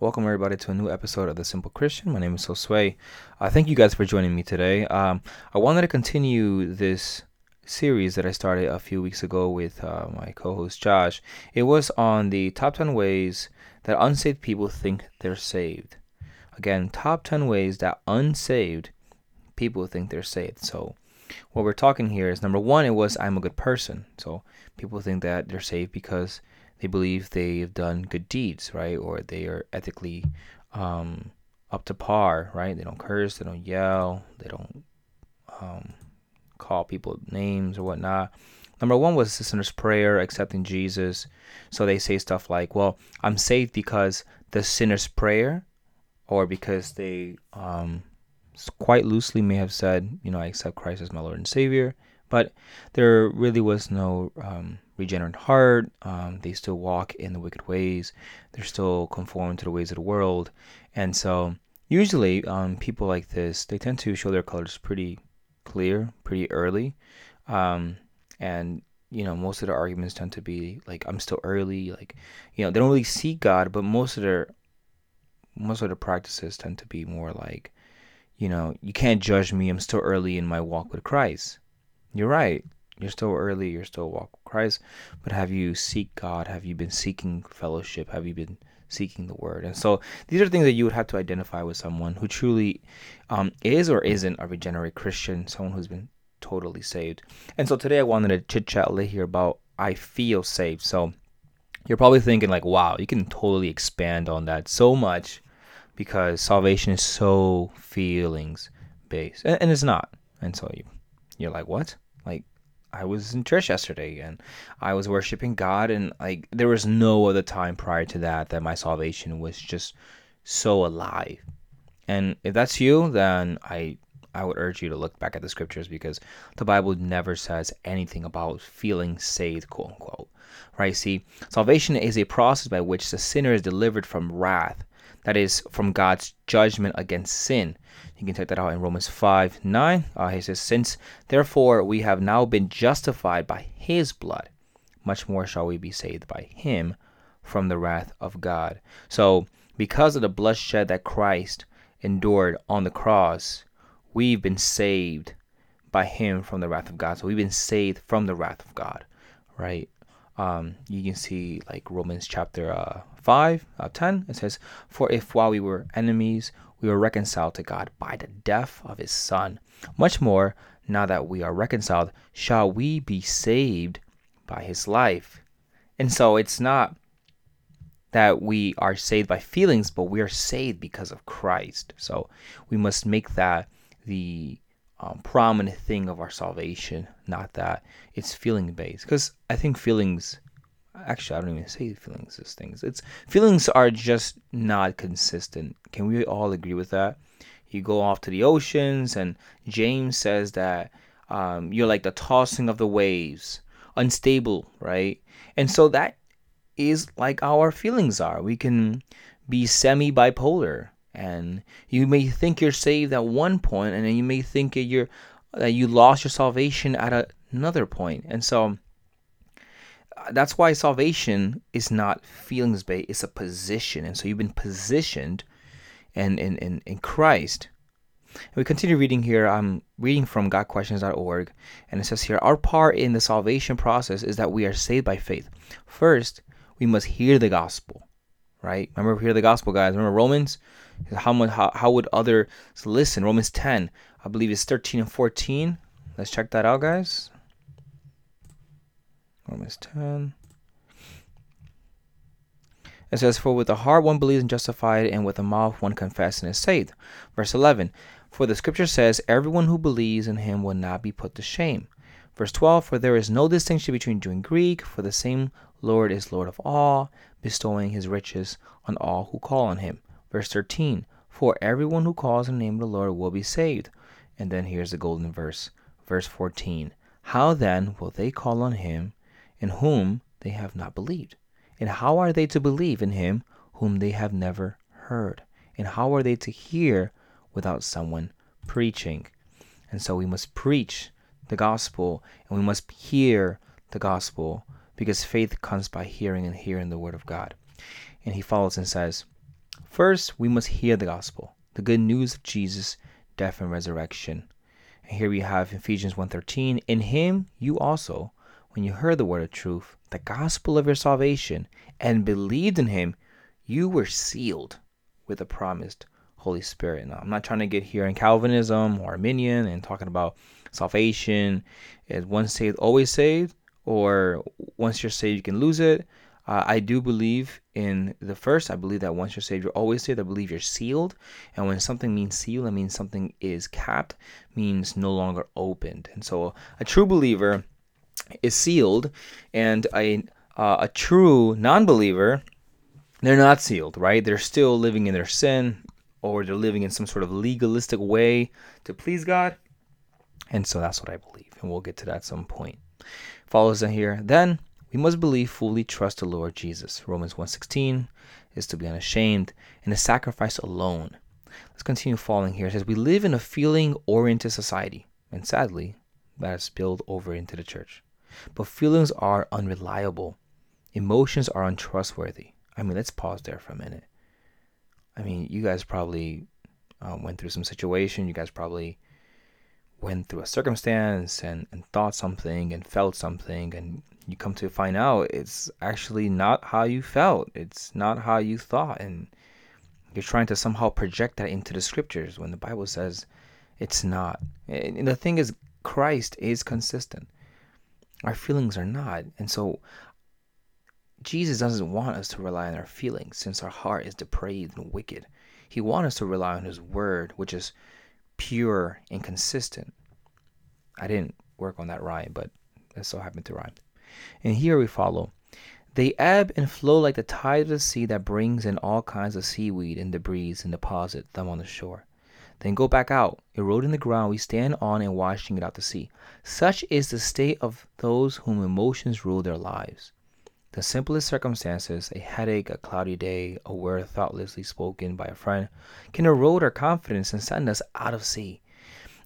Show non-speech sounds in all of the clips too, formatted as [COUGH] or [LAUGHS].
Welcome everybody to a new episode of The Simple Christian. My name is Josue. Uh, thank you guys for joining me today. Um, I wanted to continue this series that I started a few weeks ago with uh, my co-host Josh. It was on the top 10 ways that unsaved people think they're saved. Again, top 10 ways that unsaved people think they're saved. So, what we're talking here is number one, it was I'm a good person. So, people think that they're saved because they believe they've done good deeds, right? Or they are ethically um, up to par, right? They don't curse, they don't yell, they don't um, call people names or whatnot. Number one was the sinner's prayer, accepting Jesus. So they say stuff like, well, I'm saved because the sinner's prayer, or because they um, quite loosely may have said, you know, I accept Christ as my Lord and Savior. But there really was no um, regenerate heart. Um, they still walk in the wicked ways. They're still conformed to the ways of the world. And so, usually, um, people like this, they tend to show their colors pretty clear, pretty early. Um, and, you know, most of their arguments tend to be like, I'm still early. Like, you know, they don't really see God, but most of their most of the practices tend to be more like, you know, you can't judge me. I'm still early in my walk with Christ. You're right. You're still early. You're still walk with Christ. But have you seek God? Have you been seeking fellowship? Have you been seeking the Word? And so these are things that you would have to identify with someone who truly um, is or isn't a regenerate Christian, someone who's been totally saved. And so today I wanted to chit chat a little here about I feel saved. So you're probably thinking like, wow, you can totally expand on that so much because salvation is so feelings based, and, and it's not. And so you, you're like, what? Like, I was in church yesterday and I was worshiping God, and like there was no other time prior to that that my salvation was just so alive. And if that's you, then I I would urge you to look back at the scriptures because the Bible never says anything about feeling saved, quote unquote. Right? See, salvation is a process by which the sinner is delivered from wrath that is from God's judgment against sin. You can check that out in Romans 5 9. Uh, he says, Since therefore we have now been justified by his blood, much more shall we be saved by him from the wrath of God. So, because of the bloodshed that Christ endured on the cross, we've been saved by him from the wrath of God. So, we've been saved from the wrath of God, right? Um, you can see like Romans chapter uh, 5, uh, 10. It says, For if while we were enemies, we were reconciled to God by the death of his Son, much more, now that we are reconciled, shall we be saved by his life. And so it's not that we are saved by feelings, but we are saved because of Christ. So we must make that the um, prominent thing of our salvation, not that it's feeling based. Because I think feelings, actually, I don't even say feelings as things. It's feelings are just not consistent. Can we all agree with that? You go off to the oceans, and James says that um, you're like the tossing of the waves, unstable, right? And so that is like our feelings are. We can be semi bipolar and you may think you're saved at one point and then you may think that you're that you lost your salvation at a, another point and so that's why salvation is not feelings based it's a position. And so you've been positioned in in in, in christ. And we continue reading here i'm reading from gotquestions.org and it says here our part in the salvation process is that we are saved by faith. First we must hear the gospel. Right? Remember hear the gospel guys. Remember romans? How much how, how would others listen? Romans 10, I believe it's 13 and 14. Let's check that out, guys. Romans 10. It says, For with the heart one believes and justified, and with the mouth one confesses and is saved. Verse 11. For the scripture says, Everyone who believes in him will not be put to shame. Verse 12. For there is no distinction between Jew and Greek, for the same Lord is Lord of all, bestowing his riches on all who call on him. Verse 13 For everyone who calls on the name of the Lord will be saved. And then here's the golden verse. Verse 14 How then will they call on him in whom they have not believed? And how are they to believe in him whom they have never heard? And how are they to hear without someone preaching? And so we must preach the gospel and we must hear the gospel because faith comes by hearing and hearing the word of God. And he follows and says, First, we must hear the gospel, the good news of Jesus' death and resurrection. And here we have Ephesians 1:13, in him you also, when you heard the word of truth, the gospel of your salvation, and believed in him, you were sealed with the promised Holy Spirit. Now, I'm not trying to get here in Calvinism or Arminian and talking about salvation. Is once saved, always saved? Or once you're saved, you can lose it? Uh, I do believe in the first. I believe that once you're saved, you're always saved. I believe you're sealed. And when something means sealed, it means something is capped, means no longer opened. And so a true believer is sealed, and a, uh, a true non believer, they're not sealed, right? They're still living in their sin, or they're living in some sort of legalistic way to please God. And so that's what I believe. And we'll get to that at some point. Follows in here. Then we must believe fully trust the Lord Jesus. Romans 1:16 is to be unashamed in a sacrifice alone. Let's continue following here. It says we live in a feeling-oriented society, and sadly, that has spilled over into the church. But feelings are unreliable. Emotions are untrustworthy. I mean, let's pause there for a minute. I mean, you guys probably um, went through some situation. You guys probably went through a circumstance and, and thought something and felt something and you come to find out it's actually not how you felt it's not how you thought and you're trying to somehow project that into the scriptures when the bible says it's not and the thing is christ is consistent our feelings are not and so jesus doesn't want us to rely on our feelings since our heart is depraved and wicked he wants us to rely on his word which is pure and consistent i didn't work on that rhyme but it so happened to rhyme and here we follow. They ebb and flow like the tide of the sea that brings in all kinds of seaweed and debris and deposit them on the shore. Then go back out, eroding the ground we stand on and washing it out to sea. Such is the state of those whom emotions rule their lives. The simplest circumstances, a headache, a cloudy day, a word thoughtlessly spoken by a friend, can erode our confidence and send us out of sea.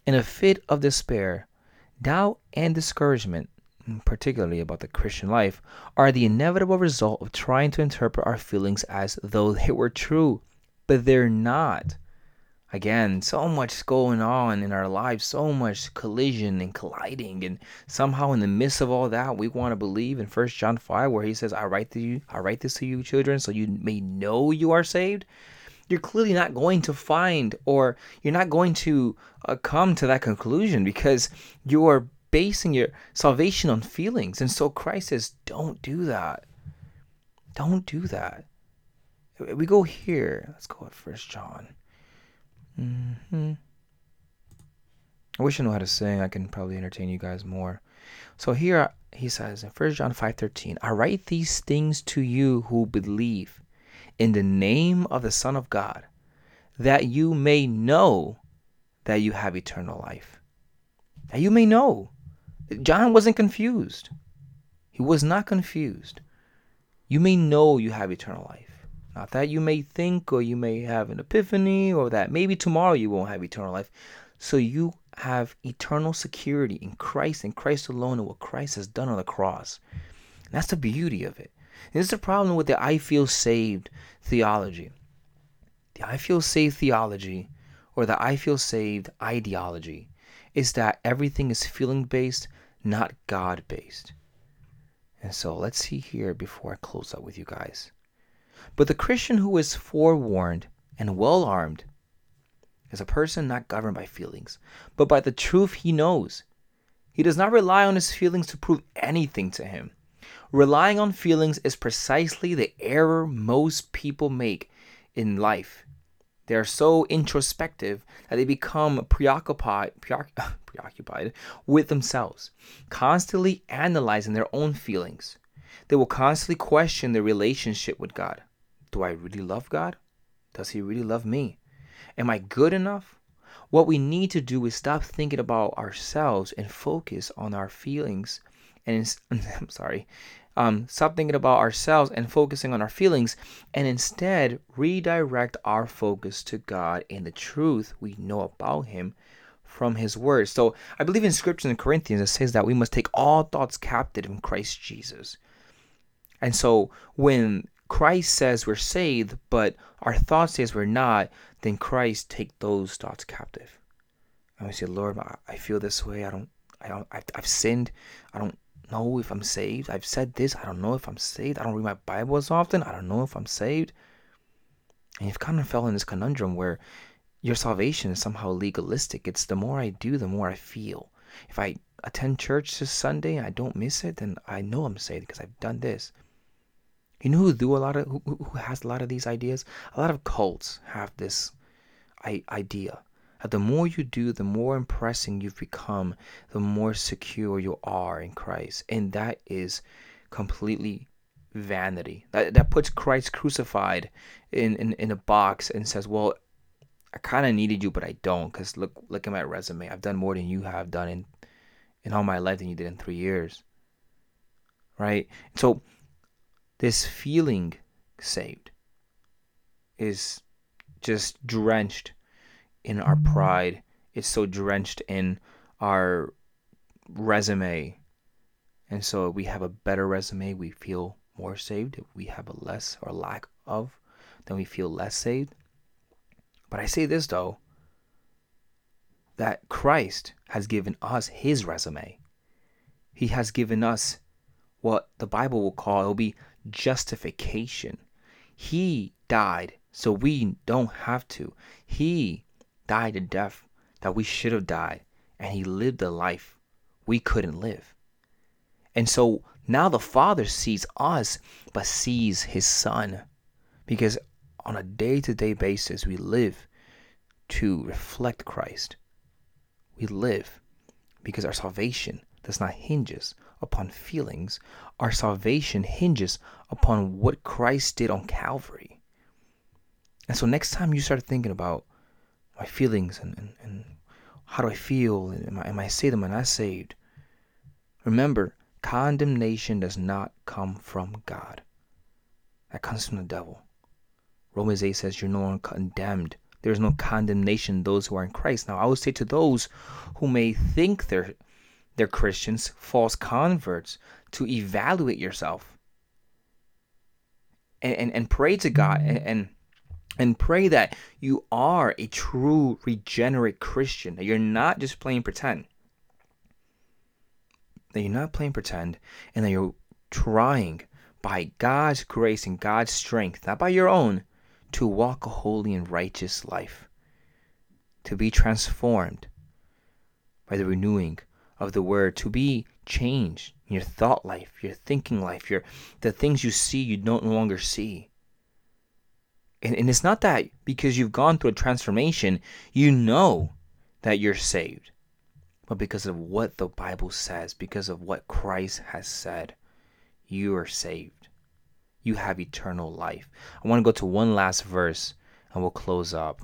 In a fit of despair, doubt, and discouragement, particularly about the Christian life, are the inevitable result of trying to interpret our feelings as though they were true, but they're not. Again, so much going on in our lives, so much collision and colliding, and somehow in the midst of all that, we want to believe in First John five, where he says, "I write to you, I write this to you, children, so you may know you are saved." You're clearly not going to find, or you're not going to uh, come to that conclusion because you are basing your salvation on feelings. And so Christ says, don't do that. Don't do that. We go here. Let's go at First John. Mm-hmm. I wish I knew how to sing. I can probably entertain you guys more. So here he says in First John 5:13, I write these things to you who believe in the name of the Son of God, that you may know that you have eternal life. That you may know. John wasn't confused. He was not confused. You may know you have eternal life. Not that you may think or you may have an epiphany or that maybe tomorrow you won't have eternal life. So you have eternal security in Christ and Christ alone and what Christ has done on the cross. And that's the beauty of it. And this is the problem with the I feel saved theology. The I feel saved theology or the I feel saved ideology is that everything is feeling based not God based. And so let's see here before I close up with you guys. But the Christian who is forewarned and well armed is a person not governed by feelings, but by the truth he knows. He does not rely on his feelings to prove anything to him. Relying on feelings is precisely the error most people make in life. They are so introspective that they become preoccupied, [LAUGHS] preoccupied with themselves, constantly analyzing their own feelings. They will constantly question their relationship with God. Do I really love God? Does He really love me? Am I good enough? What we need to do is stop thinking about ourselves and focus on our feelings. And [LAUGHS] I'm sorry, um, stop thinking about ourselves and focusing on our feelings, and instead redirect our focus to God and the truth we know about Him from His Word. So I believe in Scripture in Corinthians it says that we must take all thoughts captive in Christ Jesus. And so when Christ says we're saved, but our thoughts says we're not, then Christ take those thoughts captive. And we say, Lord, I feel this way. I don't, I don't, I've, I've sinned. I don't know if I'm saved. I've said this. I don't know if I'm saved. I don't read my Bible as often. I don't know if I'm saved. And you've kind of fell in this conundrum where your salvation is somehow legalistic. It's the more I do, the more I feel. If I attend church this Sunday and I don't miss it, then I know I'm saved because I've done this. You know who do a lot of who, who has a lot of these ideas? A lot of cults have this idea that the more you do, the more impressing you've become, the more secure you are in Christ, and that is completely vanity. That that puts Christ crucified in in, in a box and says, "Well, I kind of needed you, but I don't, because look look at my resume. I've done more than you have done in in all my life than you did in three years." Right. So this feeling saved is just drenched in our mm-hmm. pride. It's so drenched in our resume. And so if we have a better resume, we feel more saved. If we have a less or lack of, then we feel less saved. But I say this though that Christ has given us his resume. He has given us what the Bible will call it'll be justification. He died so we don't have to. He died a death that we should have died, and he lived a life we couldn't live. And so now the Father sees us, but sees his Son. Because on a day to day basis, we live to reflect Christ. We live because our salvation does not hinges upon feelings. Our salvation hinges upon what Christ did on Calvary. And so next time you start thinking about my feelings and, and, and how do I feel? Am I, am I saved? Am I not saved? Remember, condemnation does not come from God. That comes from the devil. Romans 8 says you're no longer condemned. There is no condemnation those who are in Christ. Now I would say to those who may think they're they're Christians, false converts, to evaluate yourself and, and, and pray to God and, and and pray that you are a true regenerate Christian, that you're not just playing pretend. That you're not playing pretend and that you're trying by God's grace and God's strength, not by your own, to walk a holy and righteous life, to be transformed by the renewing of the word to be changed your thought life, your thinking life, your the things you see you don't no longer see. And, and it's not that because you've gone through a transformation, you know that you're saved, but because of what the Bible says, because of what Christ has said, you are saved. You have eternal life. I want to go to one last verse and we'll close up.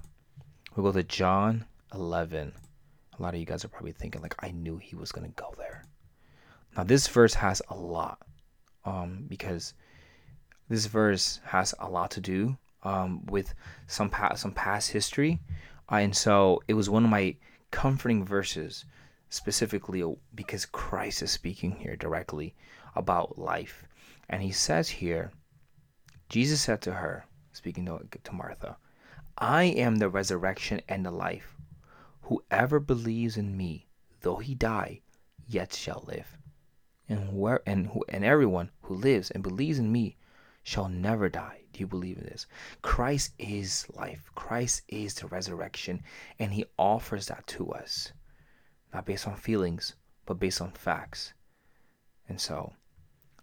We'll go to John 11. A lot of you guys are probably thinking, like, I knew he was going to go there. Now, this verse has a lot um, because this verse has a lot to do um, with some past, some past history. Uh, and so it was one of my comforting verses, specifically because Christ is speaking here directly about life. And he says here, Jesus said to her, speaking to, to Martha, I am the resurrection and the life. Whoever believes in me, though he die, yet shall live. And and who, and everyone who lives and believes in me shall never die. Do you believe in this? Christ is life. Christ is the resurrection, and he offers that to us. Not based on feelings, but based on facts. And so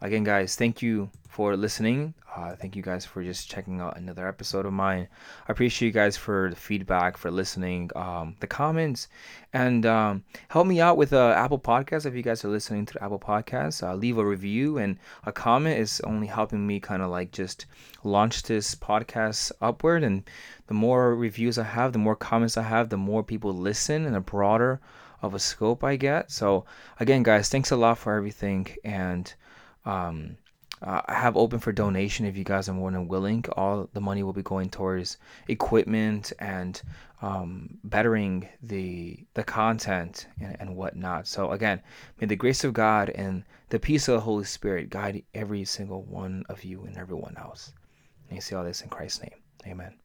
again, guys, thank you for listening. Uh, thank you guys for just checking out another episode of mine. I appreciate you guys for the feedback, for listening, um, the comments, and um, help me out with uh, Apple Podcasts. If you guys are listening to the Apple Podcasts, uh, leave a review and a comment is only helping me kind of like just launch this podcast upward. And the more reviews I have, the more comments I have, the more people listen and the broader of a scope I get. So again, guys, thanks a lot for everything and um, uh, I have open for donation if you guys are more than willing. All the money will be going towards equipment and um, bettering the the content and, and whatnot. So again, may the grace of God and the peace of the Holy Spirit guide every single one of you and everyone else. And you see all this in Christ's name. Amen.